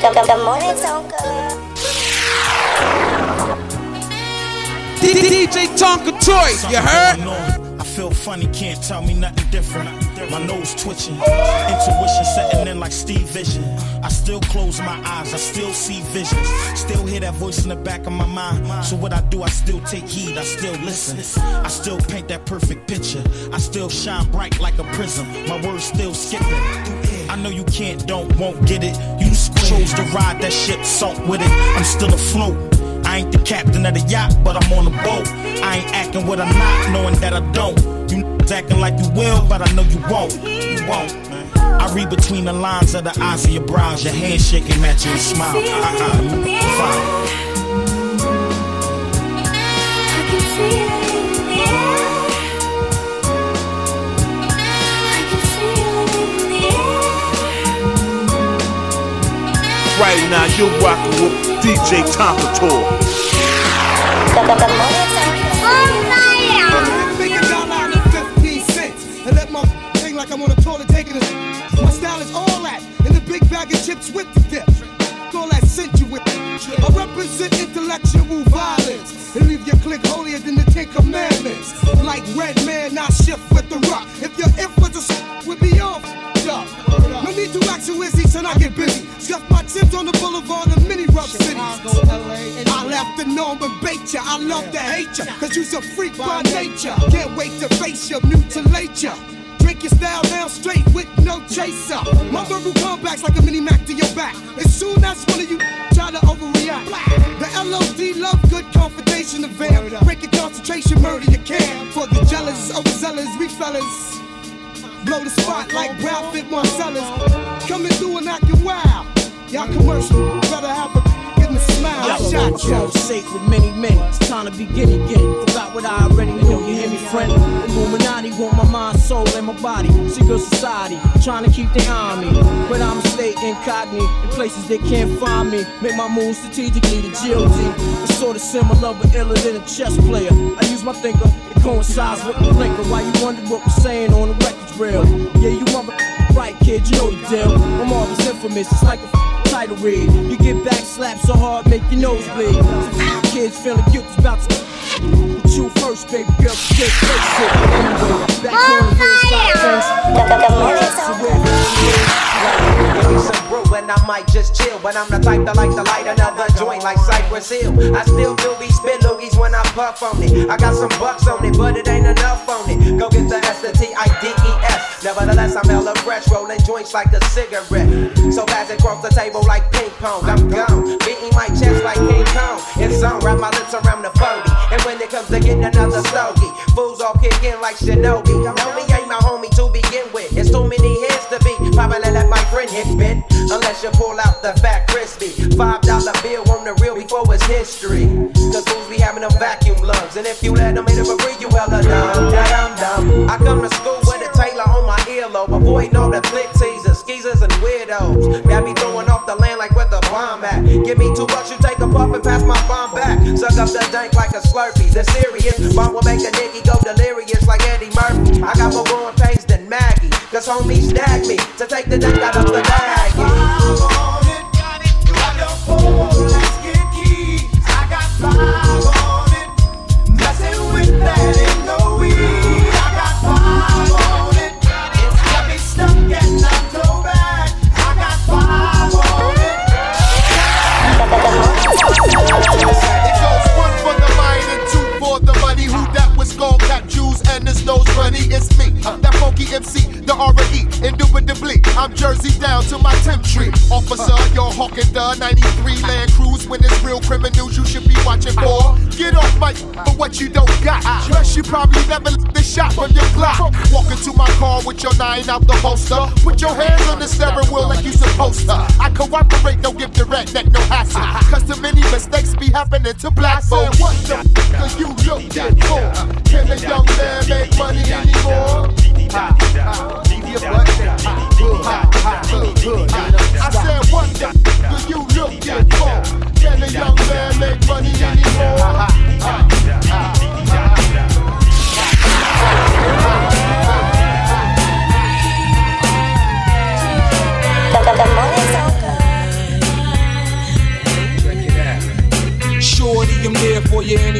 The, the morning Tonka. DJ Tonka Toy, you heard? I feel funny, can't tell me nothing different. My nose twitching, intuition setting in like Steve Vision. I still close my eyes, I still see visions. Still hear that voice in the back of my mind. So what I do, I still take heed, I still listen. I still paint that perfect picture. I still shine bright like a prism. My words still skipping. I know you can't, don't, won't get it. You chose to ride that ship, sunk with it. I'm still afloat. I ain't the captain of the yacht, but I'm on the boat. I ain't acting what I'm not, knowing that I don't. You acting like you will, but I know you won't. You won't. I read between the lines of the eyes of your brows, your handshaking match your smile. Uh-uh, you fine. Right now, you're rocking with DJ Tonka Toy. The, the, the morning Tonka. Make a dollar out of 15 cents and let my hang like I'm on a toilet taking a My style is all that in the big bag of chips with the dip. All that scent you with. I represent intellectual violence and leave your clique holier than the Ten Commandments. Like Redman, I shift with the rock. If your Chips on the boulevard of many rough cities. I left the norm but bait ya. I love to hate ya, cause you's a freak by nature. Can't wait to face ya, mutilate ya. Drink your style down straight with no chaser. My verbal comebacks like a mini Mac to your back. As soon as one of you try to overreact, the LOD love good confrontation of vamp. Break your concentration, murder your can. For the jealous, overzealous, we fellas. Blow the spot like Branford Marsalis. Coming through and acting wild. Y'all commercial, better have a in the smile. I shot Yo, Safe with many men. It's time to begin again. Forgot what I already knew. You hear me, friend? Illuminati want my mind, soul, and my body. Secret society, trying to keep their eye on me. But I'ma stay incognito in places they can't find me. Make my moves strategically. The GOD is sort of similar, but iller than a chess player. I use my thinker. It coincides with the blinker. Why you wonder what we're saying on the record's real? Yeah, you mother right, kid. You know the deal. I'm always infamous. It's like a title read. You get back slapped so hard, make your nose bleed. Some kids feeling guilty about to. But you first, baby girl, just face it. Anyway, back on the I might just chill. But I'm the type that like to light another joint like Cypress Hill. I still do be spit loogies when I puff on it. I got some bucks on it, but it ain't enough on it. Go get the S, the T, I, D, E, S. Nevertheless, I'm hella fresh, rolling joints like a cigarette. So fast across the table like ping pong, I'm gone. Beating my chest like King Kong. It's on, wrap my lips around the 40. Getting another stogie, fools all kick in like Shinobi. Know me ain't my homie to begin with. It's too many heads to be. Probably let my friend hit bit. Unless you pull out the fat crispy. Five dollar bill on the real before it's history. Cause fools be having them vacuum lungs. And if you let them hit them agree, you hella dumb. Dumb, dumb. I come to school with a Taylor on my earlobe. Avoiding all the flick teasers, skeezers, and weirdos. Got me throwing at. Give me two bucks, you take a puff and pass my bomb back. Suck up the dank like a slurpee. The serious bomb will make a nigga go delirious like Eddie Murphy. I got more growing pains than Maggie. Cause homies snag me to take the dank out of the bag. Out the holster. Put your hands on the steering wheel like you supposed to. I cooperate, don't give the red neck no hassle. Cause too many mistakes be happening to black folk. yeah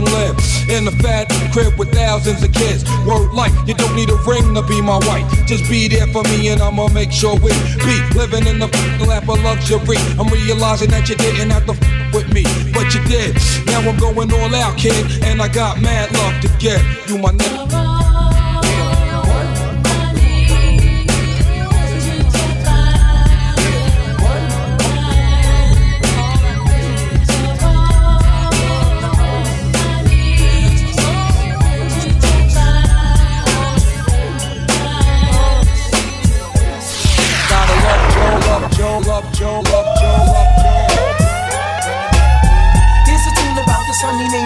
live in a fat crib with thousands of kids. Word life, you don't need a ring to be my wife. Just be there for me and I'ma make sure we be living in the lap of luxury. I'm realizing that you didn't have to f- with me, but you did. Now I'm going all out, kid, and I got mad love to give. You my nigga. Sunny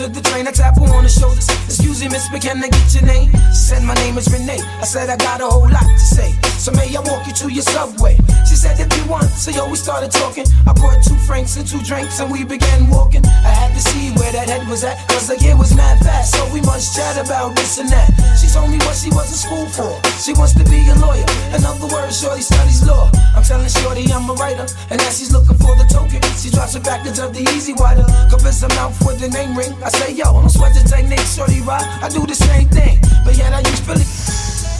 to the train. I tap her on the shoulders. Excuse me, miss, but can I get your name? She said, My name is Renee. I said, I got a whole lot to say. So may I walk you to your subway? She said, If you want. So yo, we started talking. I brought two francs and two drinks and we began walking. I had to see where that head was at. Cause the year was mad fast. So we must chat about this and that. She told me what she was in school for. She wants to be a lawyer. In other words, Shorty studies law. I'm telling Shorty I'm a writer. And as she's looking for the token, she drops a package of the E-Z Wider. Covers her mouth with the name ring. I say, yo, don't sweat the technique, Shorty rock. I do the same thing. But yet I use Philly.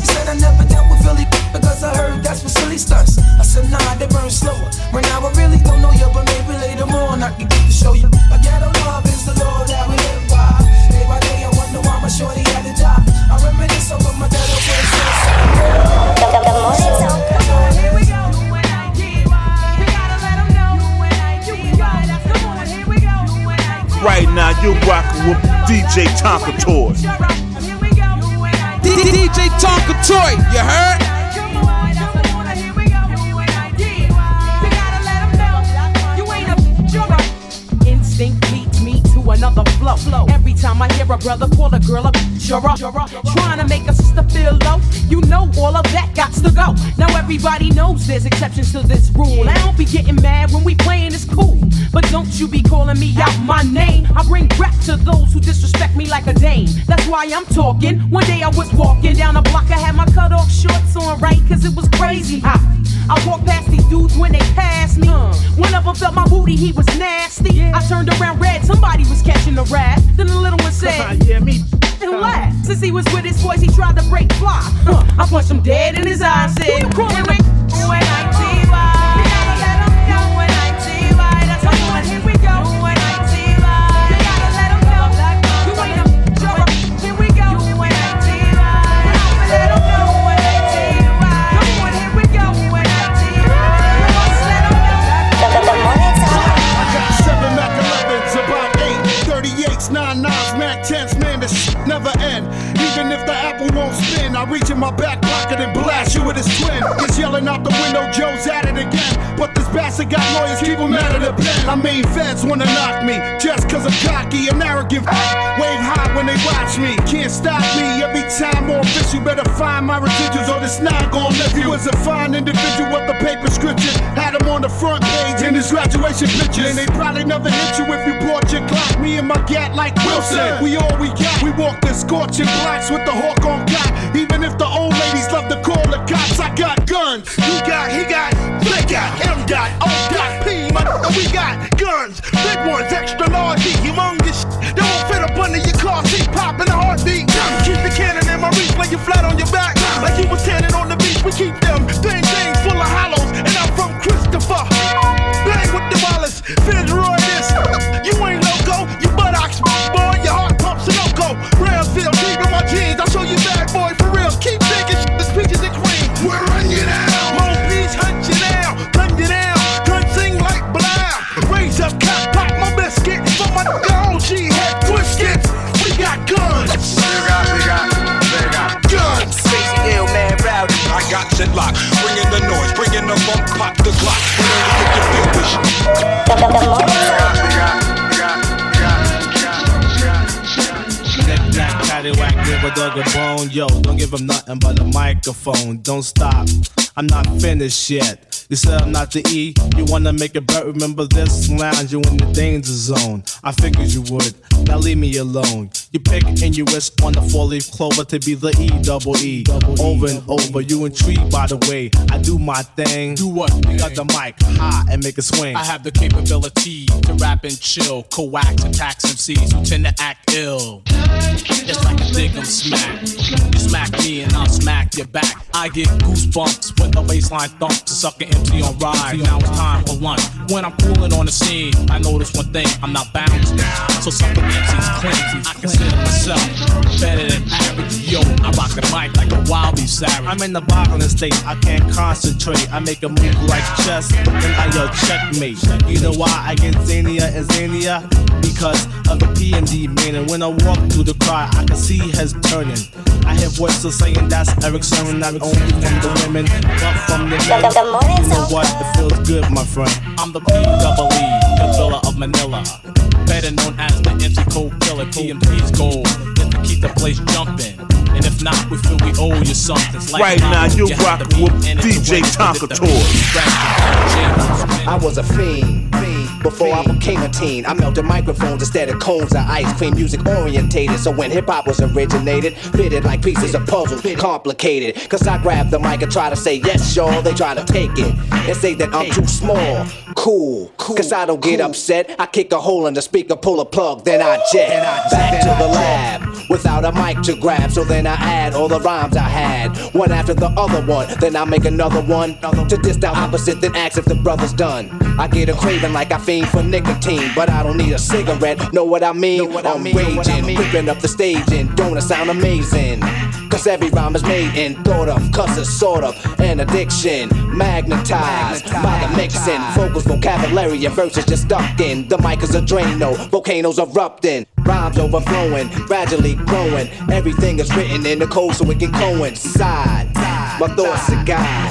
He said I never dealt with Philly because I heard that's for silly stunts. I said nah, they burn slower. Right now I really don't know you, but maybe later on I can get to show you. A ghetto love is the law that we live by. Day by day I wonder why my shorty had to die. I reminisce over my ghetto friends. Right now, you're rocking with DJ Tonka Toy. DJ Tonka Toy, you heard? Instinct leads me to another flow. Every time I hear a brother call a girl a bitch or a trying to make a sister feel low, you know all of that got to go. Now everybody knows there's exceptions to this rule. I don't be getting mad when we playing, it's cool. But don't you be calling me out my name. I bring rap to those who disrespect me like a dame. That's why I'm talking. One day I was walking down a block, I had my cut off shorts on right, cause it was crazy hot. I walked past these dudes when they passed me. Uh. One of them felt my booty, he was nasty. I turned around red, somebody was catching a rat. Then the little one said, yeah, me. And. Since he was with his boys, he tried to break fly. I punched him dead in his eyes. Said, Who you calling? Reach in my back pocket and blast you with his twin. He's yelling out the window, Joe's at it again. But this bastard got lawyers, keep him out of the pen. I mean, feds wanna knock me just cause I'm cocky and arrogant. Wave high when they watch me, can't stop me. Every time more fish, you better find my residuals or this not gon' live you. Was a fine individual with the paper scripture. Had him on the front page in his graduation pictures. And they probably never hit you if you brought your clock. Me and my gat like Wilson. We all we got. We walk the scorching blocks with the hawk on cock. Even if the old ladies love to call the cops, I got guns. You got, he got, they got, M got, O got, P, mother, we got guns. Big ones, extra large, humongous. They won't fit up under your car seat, popping a heartbeat. Keep the cannon in my reach, lay you flat on your back. Like you was tanning on the beach, we keep them thing things full of hollows. And I'm from Christopher. Bang with the Wallace, Fitzroy got it locked. Bringing the noise, bringing the funk, pop the clock. Give a dog a bone. Yo, don't give him nothing but a microphone. Don't stop. I'm not finished yet. You said I'm not the E. You wanna make it better? Remember this? Lounge you in the danger zone. I figured you would. Now leave me alone. You pick and you wish on the four leaf clover to be the E double E. Over and over. You intrigued by the way I do my thing. Do what? You got the mic high and make it swing. I have the capability to rap and chill, coax attacks MCs who tend to act ill. Just like a dig 'em smack. You smack me and I'll smack your back. I get goosebumps when the baseline thumps to suck an MC on ride. Now it's time for lunch. When I'm cooling on the scene, I notice one thing, I'm not balanced. So some of MCs claim I consider myself better than average. Yo, I rock the mic like a wildly savage. I'm in the boggling state, I can't concentrate. I make a move like chess, then I yell checkmate. You know why I get zanier and zanier? Because of the PMD man. And when I walk through the crowd, I can see heads turning. I hear voices saying that's Erick Sermon, not only from the women, but from the men. You know what? It feels good, my friend. I'm the P double E, the villa of Manila. Better known as the MC Cold Killer. TMP's goal is to keep the place jumping. And if not, we feel we owe you something. Like Right now, Lotto, you're you rocking with in it to DJ win it. Tonka With the Toy. I was a fiend. Before I became a teen, I melted microphones instead of cones of ice cream. Music orientated, so when hip hop was originated, fitted like pieces of puzzle, complicated. Cause I grab the mic and try to say yes, y'all. They try to take it and say that I'm too small. Cool, cause I don't get upset. I kick a hole in the speaker, pull a plug, then I jet back to the lab without a mic to grab. So then I add all the rhymes I had, one after the other one. Then I make another one to diss the opposite, then ask if the brother's done. I get a craving like I fiend for nicotine, but I don't need a cigarette. Know what I mean? what I'm raging, ripping up the stage, and don't it sound amazing? Cause every rhyme is made and thought of, cause it's sort of an addiction. Magnetized by the mixing, vocals, vocabulary, and verses just stuck in. The mic is a Drano, volcanoes erupting, rhymes overflowing, gradually growing. Everything is written in the code so it can coincide. My thoughts are God.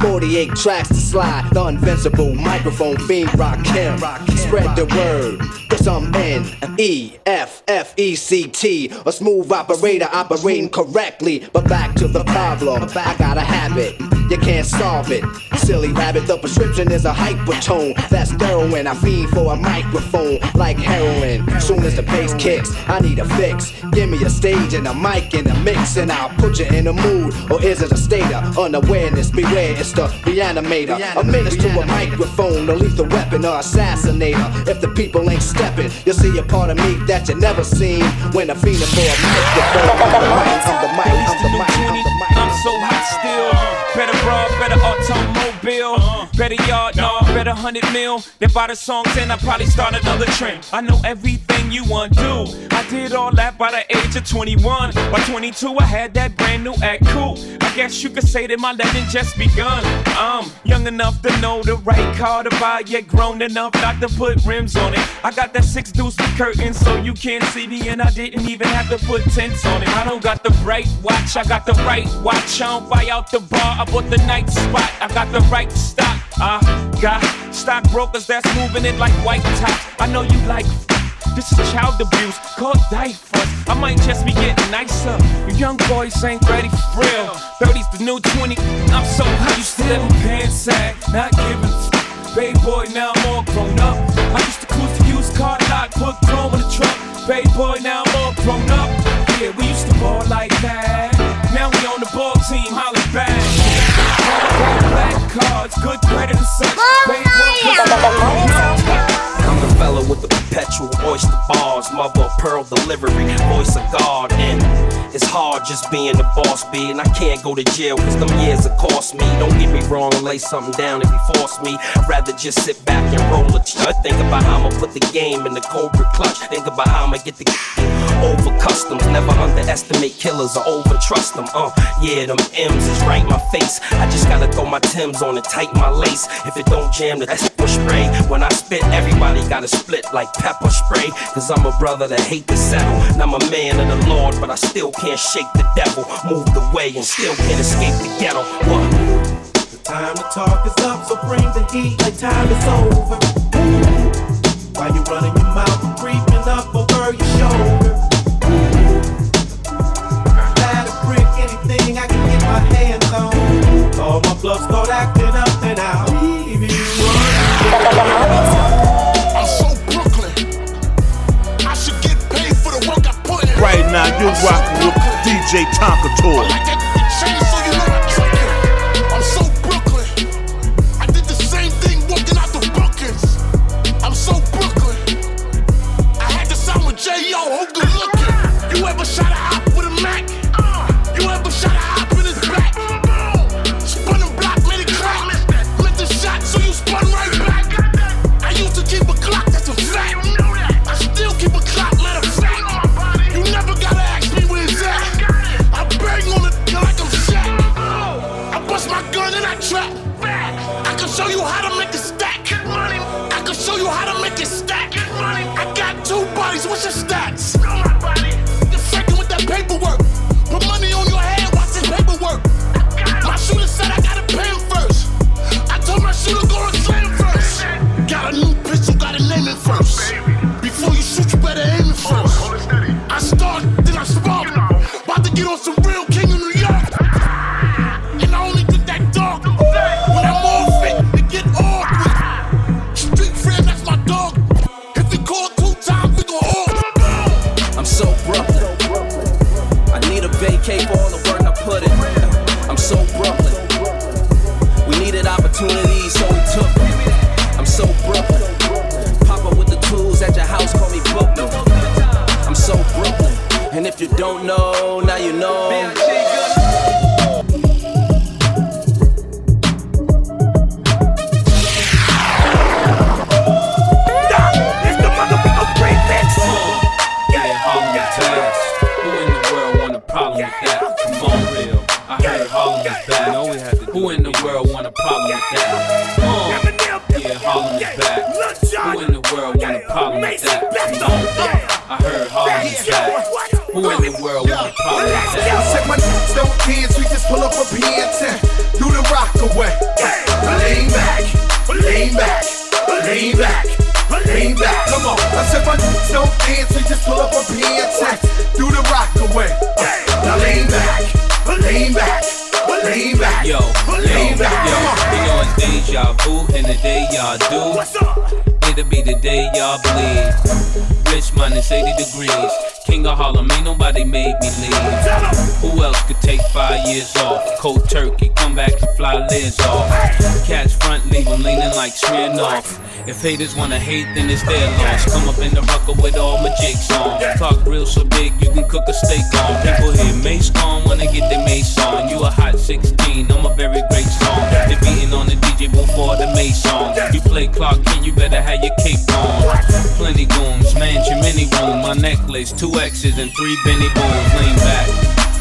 48 tracks to slide. The invincible microphone fiend rock him. Spread the word. Cause I'm N E F F E C T. A smooth operator operating correctly. But back to the problem. I got a habit. You can't solve it. Silly rabbit, the prescription is a hypertone. That's heroin. I fiend for a microphone like heroin. Soon as the bass kicks, I need a fix. Give me a stage and a mic and a mix, and I'll put you in a mood. Or is it a state of unawareness? Beware, it's the reanimator. A menace to a microphone, a lethal weapon or assassinator. If the people ain't stepping, you'll see a part of me that you never seen when I'm feeling for a microphone. I'm the mic, I'm the mic, I'm the mic, I'm the mic. I'm so hot still. Better broad, better automobile. Better yard, nah, no, better hundred mil. Then buy the songs, and I probably start another trend. I know everything you want to. I did all that by the age of 21. By 22, I had that brand new act cool. I guess you could say that my legend just begun. I'm young enough to know the right car to buy, yet grown enough not to put rims on it. I got that six deuce with curtains so you can't see me, and I didn't even have to put tents on it. I don't got the right watch, I got the right watch. I don't buy out the bar, I bought the night spot. I got the right stock. I got stockbrokers that's moving it like white tops. I know you like. This is child abuse, called diapers. I might just be getting nicer. You young boys ain't ready for real. 30's the new 20. I'm so high, you still pants sag, not giving a f- Bay boy, now I'm all grown up. I used to cruise the used car lot, put chrome in the truck. Bay boy, now I'm all grown up. Yeah, we used to ball like that. Now we on the ball team, cards, good credit and such. Bay boy, I'm the fella with the perpetual oyster bars, mother of pearl delivery, voice of God, and it's hard just being the boss, B. And I can't go to jail cause them years have cost me. Don't get me wrong, lay something down if you force me. Rather just sit back and roll a ch- Think about how I'ma put the game in the Cobra clutch. Think about how I'ma get the over customs. Never underestimate killers or over trust them. Uh, yeah, them M's is right in my face. I just gotta throw my Tim's on and tighten my lace. If it don't jam, that's spray. When I spit, everybody gotta split like pepper spray. Cause I'm a brother that hate to settle. And I'm a man of the Lord, but I still can't shake the devil. Move the way and still can't escape the ghetto. What? The time to talk is up, so bring the heat like time is over. While you running your mouth, and creeping up over your shoulder. Glad to brick anything I can get my hands on. All my bluffs start acting up, and I'll Right now, you're rocking with DJ Tonka Toy. Away. Lean back, lean back, lean back, lean back. Come on. I said my niggas don't dance, we just pull up a PN10. Do the rock away. Now lean back, lean back, lean back. Yo, lean back. yo, you know it's deja vu, and the day y'all do. It'll be the day y'all bleed. Rich minus 80 degrees. King of Harlem, ain't nobody made me leave. Who else could take five years off? Cold turkey, come back and fly lids off. Catch front, leave 'em leaning like Smirnoff. If haters wanna hate, then it's their loss. Come up in the Rucker with all my jigs on. Talk real so big, you can cook a steak on. People hear Mace on, wanna get their mace on. You a hot 16, I'm a very great song. They beating on the DJ before the Mace song. You play Clark Kent, you better have your cape on. Plenty goons, mansion, mini room, my necklace, two X's and three Benny Booms. Lean back,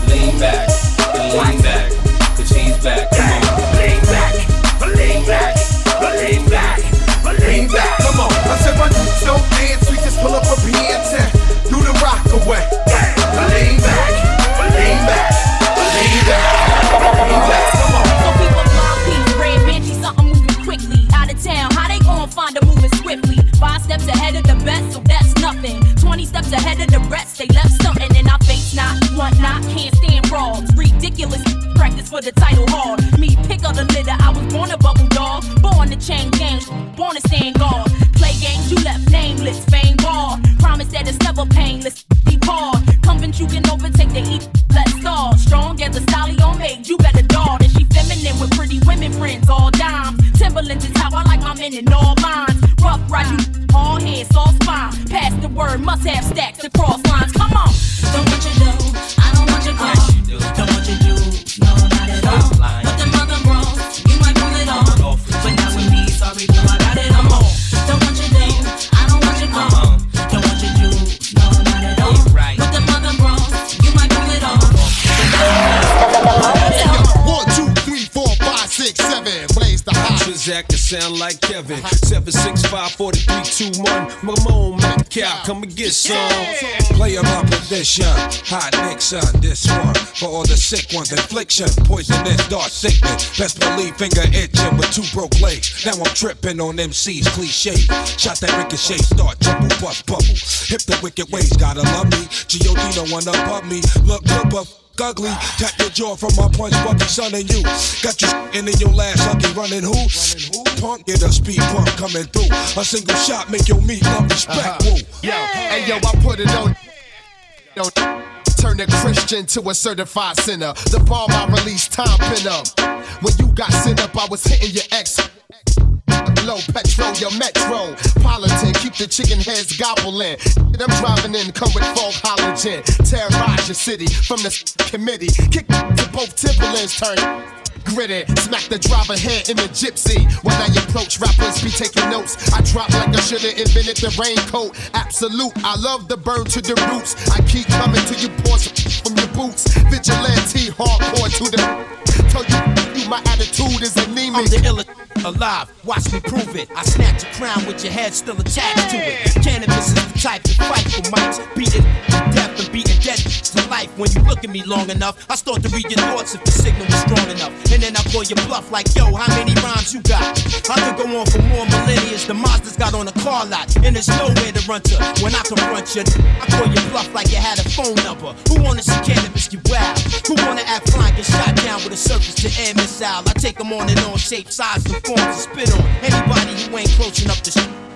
lean back, lean back, cause he's back. Come on. Lean back, lean back, lean back, lean back. Come on. I said my niggas don't dance, we just pull up a PN10. Do the rock away. Lean back, lean back, lean back, lean back. Come on. Position. Hot Nixon, this one. For all the sick ones, infliction. Poisonous, dark sickness. Best believe finger itching with two broke legs. Now I'm tripping on MC's cliche. Shot that ricochet, start jumble, bust bubble. Hip the wicked ways, gotta love me. G.O.D. don't want above me. Look good, but ugly. Tap your jaw from my punch, bucky son and you. Got you and in your last lucky running who? Punk get a speed bump coming through. A single shot make your meat love respect. Uh-huh. Woo. Yo, hey yo, I put it on. Turn a Christian to a certified sinner. The bomb I released, time pin up. When you got sent up, I was hitting your ex. Low petrol, your metro. Politan, keep the chicken heads gobbling. I'm driving in, come with fog halogen. Terrorize your city from the committee. Kick to both Timberlands, turn gritty. Smack the driver head in the gypsy. When I approach rappers, be taking notes. I drop like I should've invented the raincoat. Absolute, I love the burn to the roots. I keep coming to you, pour some from your boots. Vigilante, hardcore to the. Tell you, you my attitude is anemic. I'm the illest alive. Watch me prove it. I snatch your crown with your head still attached to it. Canibus is the type to fight for mics. Beating death and beating dead to life. When you look at me long enough, I start to read your thoughts if the signal is strong enough. And then I call your bluff like, yo, how many rhymes you got? I could go on for more millennia. The monsters got on a car lot. And there's nowhere to run to. When I confront you, I call your bluff like you had a phone number. Who wanna cannabis, you wild? Who wanna act flying, get shot down with a surface to air missile? I take them on and on, shape, size, and forms to spit on. Anybody who ain't close enough to sh-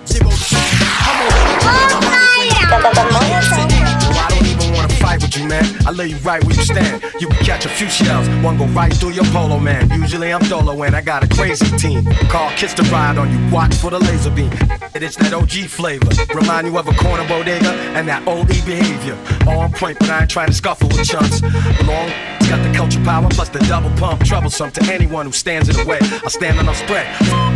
I lay you right where you stand. You can catch a few shells, one go right through your polo, man. Usually I'm solo and I got a crazy team. Call Kiss to ride on you, watch for the laser beam. It's that OG flavor. Remind you of a corner bodega and that old E behavior. On point, but I ain't trying to scuffle with chunks. Long got the culture power plus the double pump. Troublesome to anyone who stands in the way. I stand on a spread.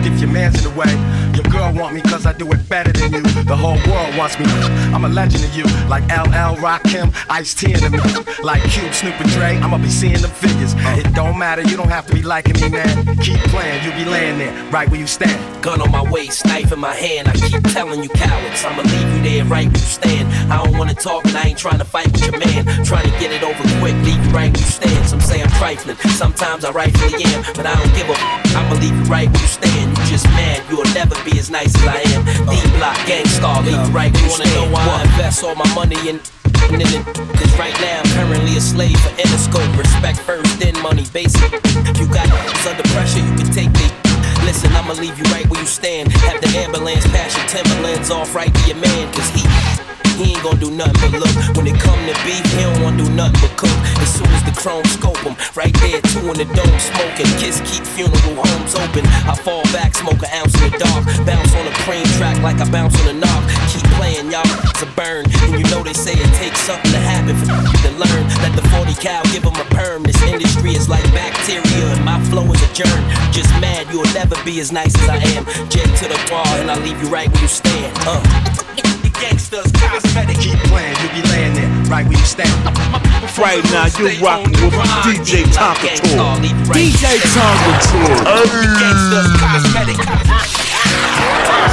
If your man's in the way, your girl want me cause I do it better than you. The whole world wants me. I'm a legend to you. Like LL, Rakim, Ice T and me. Like Cube, Snoop and Dre, I'ma be seeing the figures. Uh. It don't matter, you don't have to be liking me, man. Keep playing, you be laying there, right where you stand. Gun on my waist, knife in my hand. I keep telling you cowards, I'ma leave you there right where you stand. I don't wanna talk and I ain't trying to fight with your man. Trying to get it over quick, leave you right where you stand. Some say I'm trifling, sometimes I rightfully am, but I don't give a f- I'ma leave you right where you stand. You just mad, you'll never be as nice as I am. Uh, D block, gangstar, leave you right where you wanna know why I invest all my money in. Cause right now I'm currently a slave for Interscope. Respect first, then money basic. If you got under pressure, you can take me. Listen, I'ma leave you right where you stand. Have the ambulance pass your Timberlands off right to your man. Cause he he ain't gonna do nothing but look. When it come to beef, he don't wanna do nothing but cook. As soon as the chrome scope him, right there, two in the dome smoking. Kiss keep funeral homes open. I fall back, smoke an ounce in the dark. Bounce on a cream track like I bounce on a knock. Keep playing, y'all to burn. And you know they say it takes something to happen for to learn. Let the 40 cal give them a perm. This industry is like bacteria, and my flow is a germ. Just mad, you'll never be as nice as I am. J to the bar, and I leave you right where you stand. Uh. Gangsters, cosmetic. Keep playing, you be laying there, right where you stand. Right now, you're rocking with DJ Tonka Toy. DJ Tonka Gangsters, cosmetic.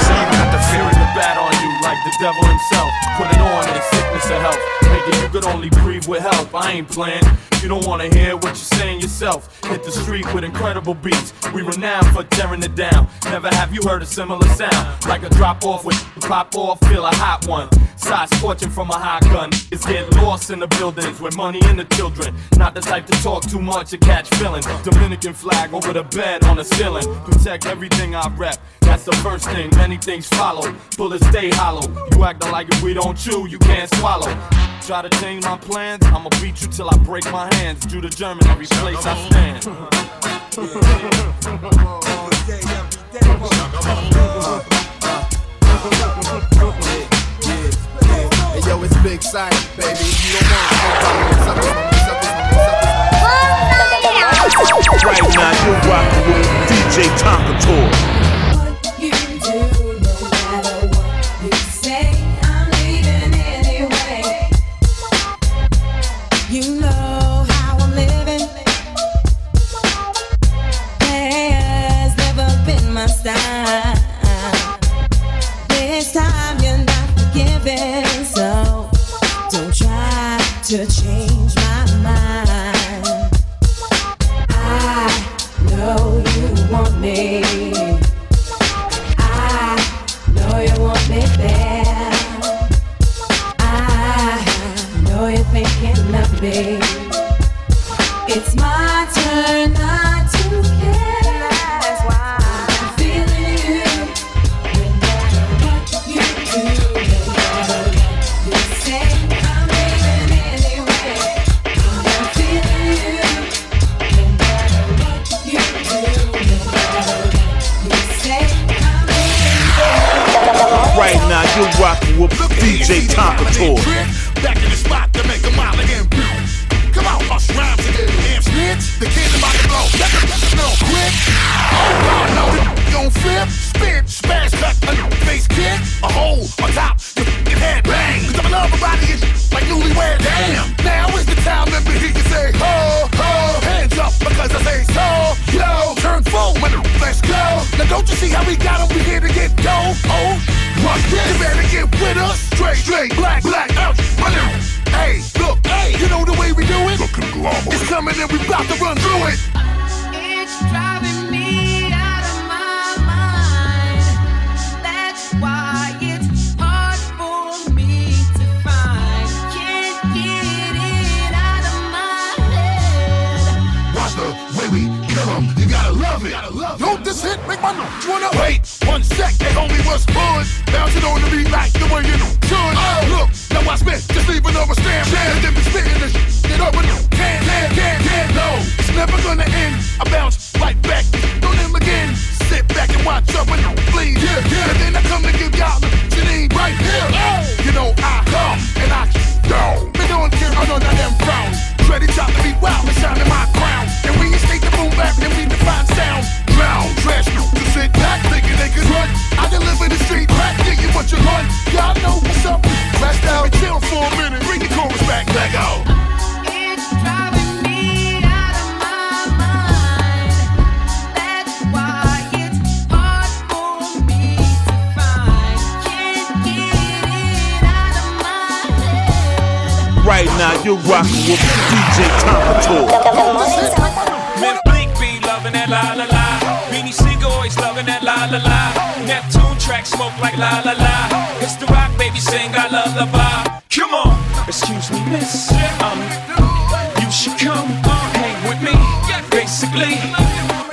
See, you got the fear in the bat on you, like the devil himself. Put it on in sickness or health. You could only breathe with help. I ain't playing. You don't wanna hear what you're saying yourself. Hit the street with incredible beats. We renowned for tearing it down. Never have you heard a similar sound. Like a drop off with pop off, feel a hot one. Side scorching from a hot gun. It's get lost in the buildings with money and the children. Not the type to talk too much or catch feelings. Dominican flag over the bed on the ceiling. Protect everything I rep. That's the first thing. Many things follow. Bullets stay hollow. You acting like if we don't chew, you can't swallow. Try to change my plans, I'ma beat you till I break my hands. Due to German every place I stand. Hey yo, it's big sight, baby. You don't want Right now, you're rocking with DJ Tonka Toy. to change my mind. I know you want me. That la la la. Neptune track smoke like la la la. It's the rock baby sing I love the vibe. Come on, excuse me, miss. Um, you should come hang with me. Basically.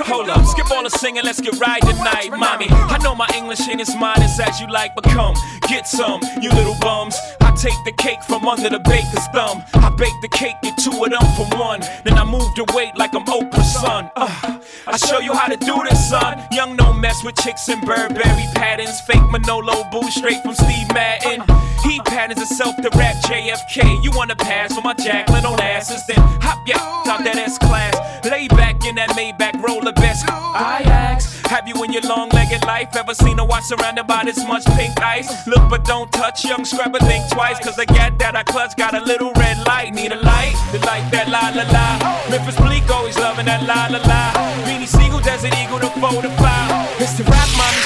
Hold up, skip all the singing, let's get right tonight, mommy. I know my English ain't as modest as you like, but come, get some, you little bums. I take the cake from under the baker's thumb. I bake the cake, get two of them for one. Then I move the weight like I'm Oprah's son. Uh, I show you how to do this, son. Young no mess with chicks in Burberry patterns. Fake Manolo boo straight from Steve Madden. He patterns himself to rap JFK. You wanna pass for my Jacqueline on asses? Then hop yeah, out that S class. Lay back in that Maybach, roll the best. I ask, have you in your long legged life ever seen a watch surrounded by this much pink ice? Look but don't touch, young scrubber, think twice. Cause the gat that I clutch got a little red light. Need a light, the light that la la la. Memphis Bleek always loving that la la la. Beanie Sigel, Desert Eagle, the four to five. It's the rap mommy.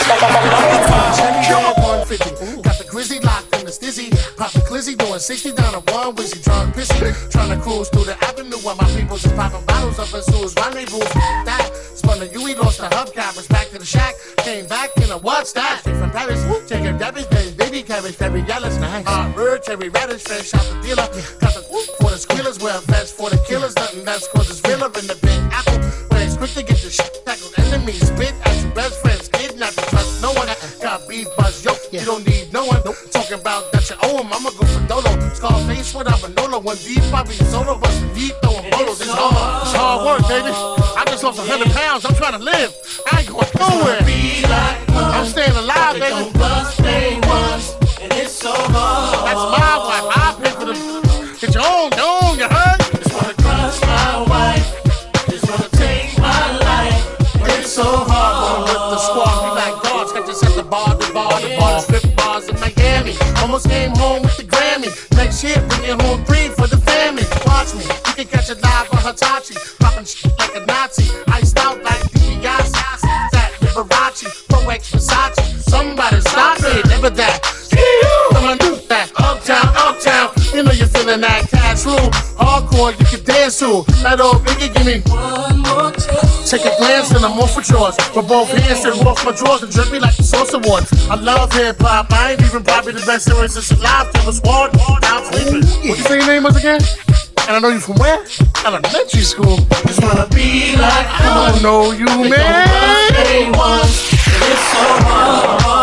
Got the grizzly locked in the stizzy. Poppin' glizzy doing 60 down a one wizzy drunk pissy. Trying to cruise through the avenue while my people's is popping bottles up as rendezvous. That spun the UE, lost the hubcappers back to the shack. Came back in a what's that? Straight from Paris. Taking Debbie's baby, baby carriage, very yellows. Nice. Uh, bird, cherry radish, fresh out the dealer. Got the for the squealers, wear a vest for the killers. Nothing less cause it's realer in the big apple. Quick to get your shit tackled. Enemies spit at your best friends. Kidnap you, trust no one. Got beef buzz, yo. You don't need no one. Talking about that you owe him. I'ma go for Dolo. Scarface without Manolo. One deep, I be solo. The deep, throwing bottles. It's hard. It's hard work, baby. I just lost a 100 pounds. I'm trying to live. I ain't going nowhere. I'm staying alive, baby. Can catch a live on Hitachi. Popping shit like a Nazi. Iced out like DiBiase. That Liberace, Pro X Versace. Somebody stop it, never that. Come on, do that. Uptown, uptown. You know you're feeling that cash. Hardcore, you can dance to. That old biggie, give me one more chance. Take a glance and I'm off with yours. But both hands and off my drawers and drip me like the Source Awards. I love hip hop. I ain't even probably the best there is, lyricist alive. Till it's hard, down sleeping. What you say your name was again? And I know you from where? Elementary school. It's gonna be like I don't know you, man. One. It's so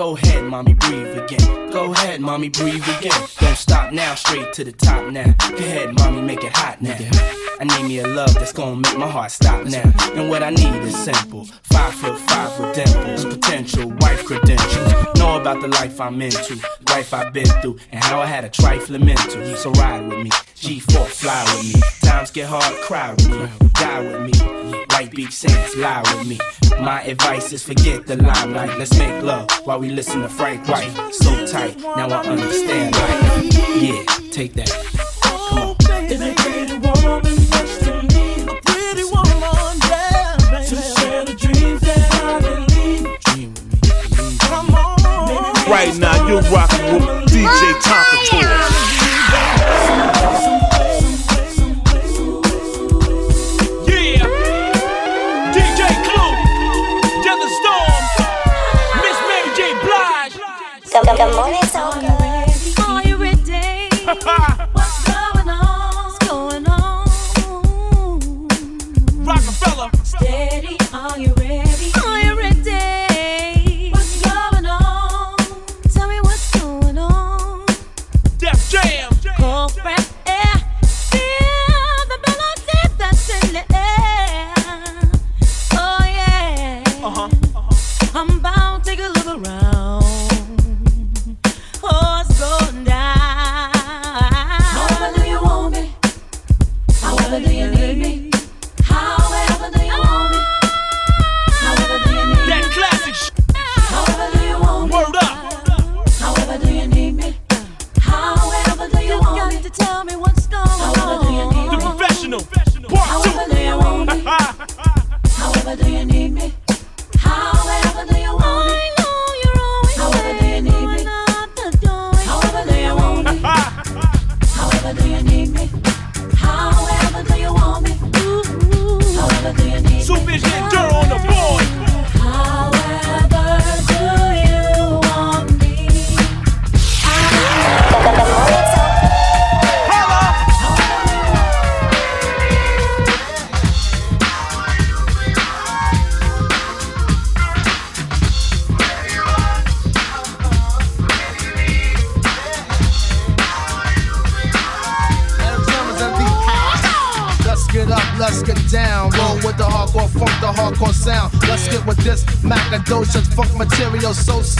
Go ahead, mommy, breathe again. Go ahead, mommy, breathe again. Don't stop now, straight to the top now. Go ahead, mommy, make it hot now. I need me a love that's gonna make my heart stop now. And what I need is simple. Five foot five with dimples, potential wife credentials. Know about the life I'm into, life I've been through, and how I had a trifling mental. So ride with me, G4, fly with me. Times get hard, cry with me, die with me. White beach saints, lie with me. My advice is forget the limelight. Let's make love while we listen to Frank White. So tight, now I understand life. Yeah, take that. Come on. Oh, is it pretty woman next to me? A pretty woman, yeah, baby. To share the dreams that I believe. Come on. Right now, you're rocking with you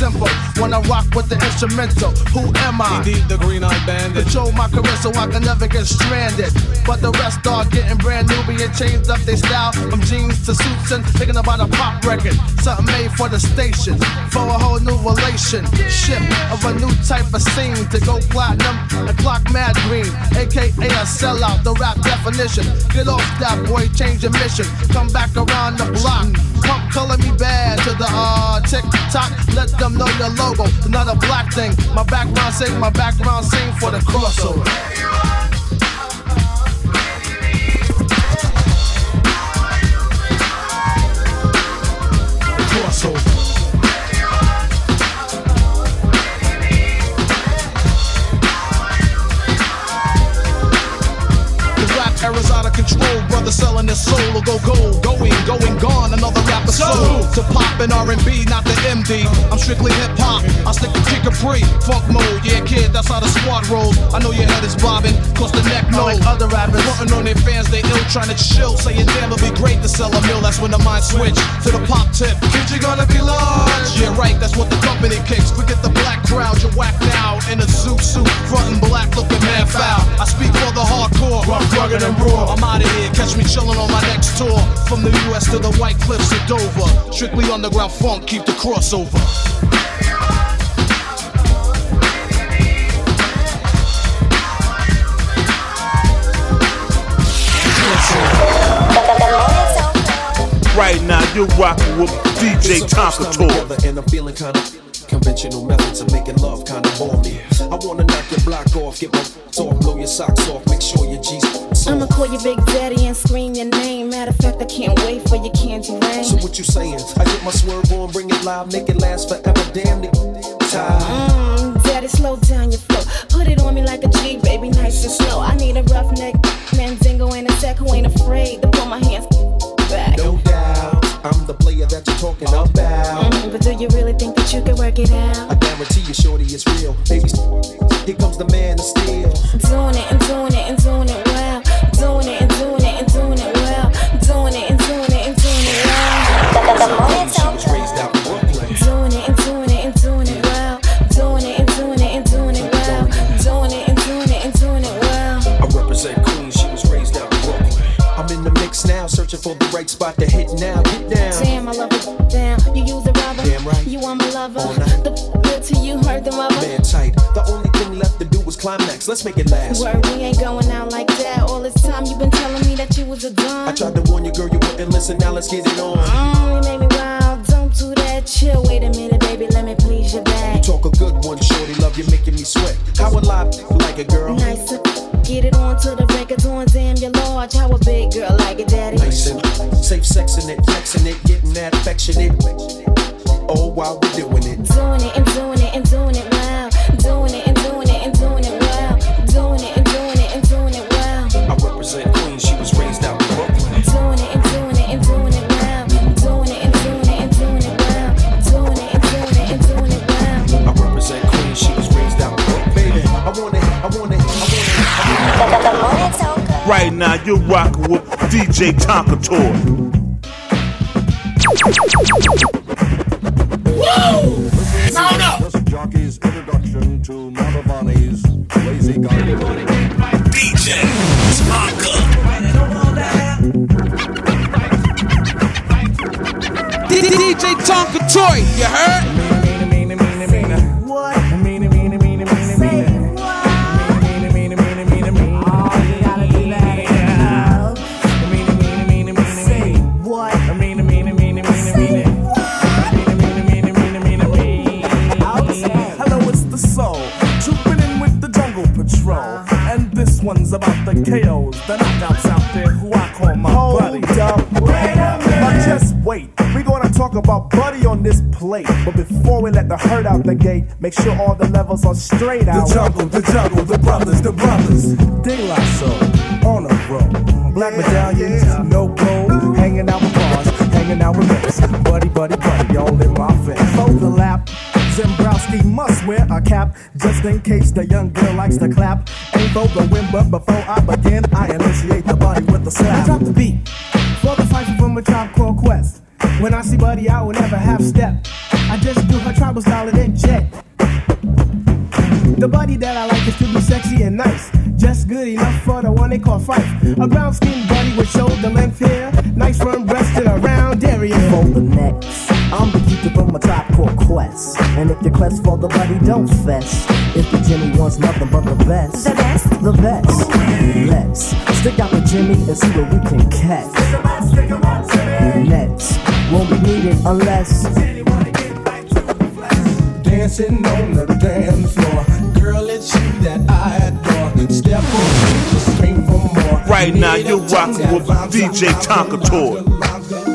simple. When I rock with the instrumental, who am I? Indeed, the green eyed bandit. Control my career so I can never get stranded. But the rest are getting brand new, being changed up their style from jeans to suits and thinking about a pop record. Something made for the station, for a whole new relation. relationship of a new type of scene to go platinum and clock mad green, aka a sellout. The rap definition. Get off that boy, change your mission. Come back around the block. Pump color me bad to the uh tick tock. Let them know your logo. It's not a black thing. My background sing, my background sing for the crossover. Crossover. Control, brother selling his soul will go gold, going, going, gone. Another rapper soul to pop in R&B, not the MD. I'm strictly hip hop. I stick to kick a free, funk mode. Yeah, kid, that's how the squad rolls. I know your head is bobbing, cause the neck no. Like other rappers, frontin' on their fans, they ill, trying to chill, saying damn, it'd be great to sell a mill. That's when the mind switch to the pop tip. Kid, you gonna be large. Yeah, right, that's what the company kicks. Forget the black crowd, you're whacked now in a zoot suit, frontin' black, looking mad foul. I speak for the hardcore, rough, rugged, and raw. I'm out of here, catch me chillin' on my next tour. From the US to the White Cliffs of Dover. Strictly underground funk, keep the crossover. Right now, you're rocking with DJ Tonka Toy. together and I'm feeling kinda conventional methods of making love kinda bore me. I wanna knock your block off, get my off, blow your socks off, make sure your G's I'ma call you Big Daddy and scream your name. Matter of fact, I can't wait for your candy rain. So what you saying? I get my swerve on, bring it live, make it last forever. Damn it, time. Mm, daddy, slow down your flow. Put it on me like a G, baby, nice and slow. I need a rough roughneck, Mandingo and a tech who ain't afraid to pull my hands back. No doubt, I'm the player that you're talking about. Mhm, But do you really think that you can work it out? I guarantee you, shorty, it's real. Baby, here comes the man of steel. Doing it and doing it and doing it well. Doing it and doing it and doing it well. Doing it and doing it and doing it well. She was raised out in Brooklyn. Doing it and doing it and doing it well. Doing it and doing it and doing it well. Doing it and doing it and doing it well. I represent Queens, she was raised out in Brooklyn. I'm in the mix now, searching for the right spot to hit now. Get down. Damn, I love it. Damn, you use the rubber. Damn right. You are my lover. The good to you hurt the mother. Man tight. Climax. Let's make it last. Word, we ain't going out like that. All this time you've been telling me that you was a gun. I tried to warn you, girl, you wouldn't listen. Now let's get it on. Mm, you made me wild. Don't do that. Chill. Wait a minute, baby. Let me please your You back. talk a good one, shorty. Love you, making me sweat. How a lie like a girl? Nice to get it on to the records on. Damn, you're large. How a big girl like it, daddy. Nice and safe sexing it, flexing it, getting that affectionate. Oh, while we're doing it. Doing it and doing it and doing it Right now, you're rocking with DJ Tonka Toy. Sound up! This jockey's introduction to Mantovani's Lazy Garden. DJ DJ Tonka Toy, you heard? This one's about the KOs, the knockouts out there who I call my buddy. Now just wait. We're gonna talk about Buddy on this plate. But before we let the herd out the gate, make sure all the levels are straight out. The jungle, the jungle, the brothers, the brothers. La Soul, on a roll. Black medallions, no gold. Hanging out with bars, hanging out with mates. Buddy, buddy, buddy, all in my face. Overlap. Zembrowski must wear a cap just in case the young girl likes to clap. Ain't for the win, but before I begin, I initiate the body with a slap. I drop the beat for the fight from a tribe called Quest. When I see Buddy, I will never half step. I just do her tribal style and then jet. The body that I like is to be sexy and nice. Just good enough for the one they call Phife. A brown skinned body with shoulder length hair. Nice firm breast and a round area. For the next, I'm the keeper from a tribe called Quest. And if your quest for the buddy, don't fess. If the Jimmy wants nothing but the best, the best, the best. Let's stick out the Jimmy and see what we can catch. Next, won't be needed unless. Dancing on the dance floor. Girl, it's you that I adore. Step on, just scream for more. Right now, you're rocking with DJ Tonka Toy.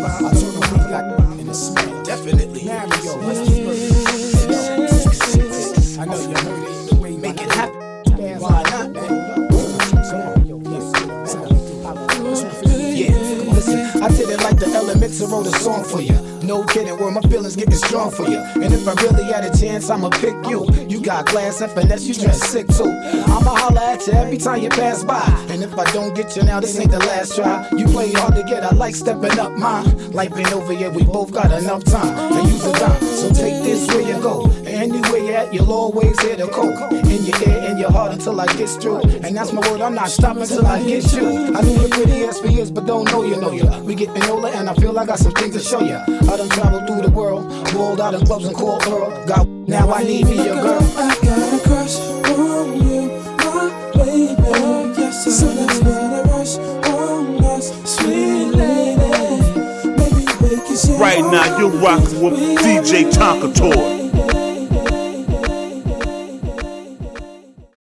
Wrote a song for you. No kidding, where my feelings getting strong for you. And if I really had a chance, I'ma pick you. You got class and finesse, you dress sick too. I'ma holler at you every time you pass by. And if I don't get you now, this ain't the last try. You play hard to get, I like stepping up mine. Life ain't over yet, we both got enough time to use the time. So take this where you go. Anywhere you at, you'll always hear the coke. In your ear, in your heart until I get through. And that's my word, I'm not stopping till I get you. I knew you pretty as for years, but don't know you know you. We getting older and I feel like I got some things to show you. I done traveled through the world, rolled out in clubs and called Earl. Got now I need me a girl. I got a crush on you, my baby. Yes, so let's let it rush oh, on us, sweet lady. Maybe we can share Right now, you're rocking with DJ Tonka Toy.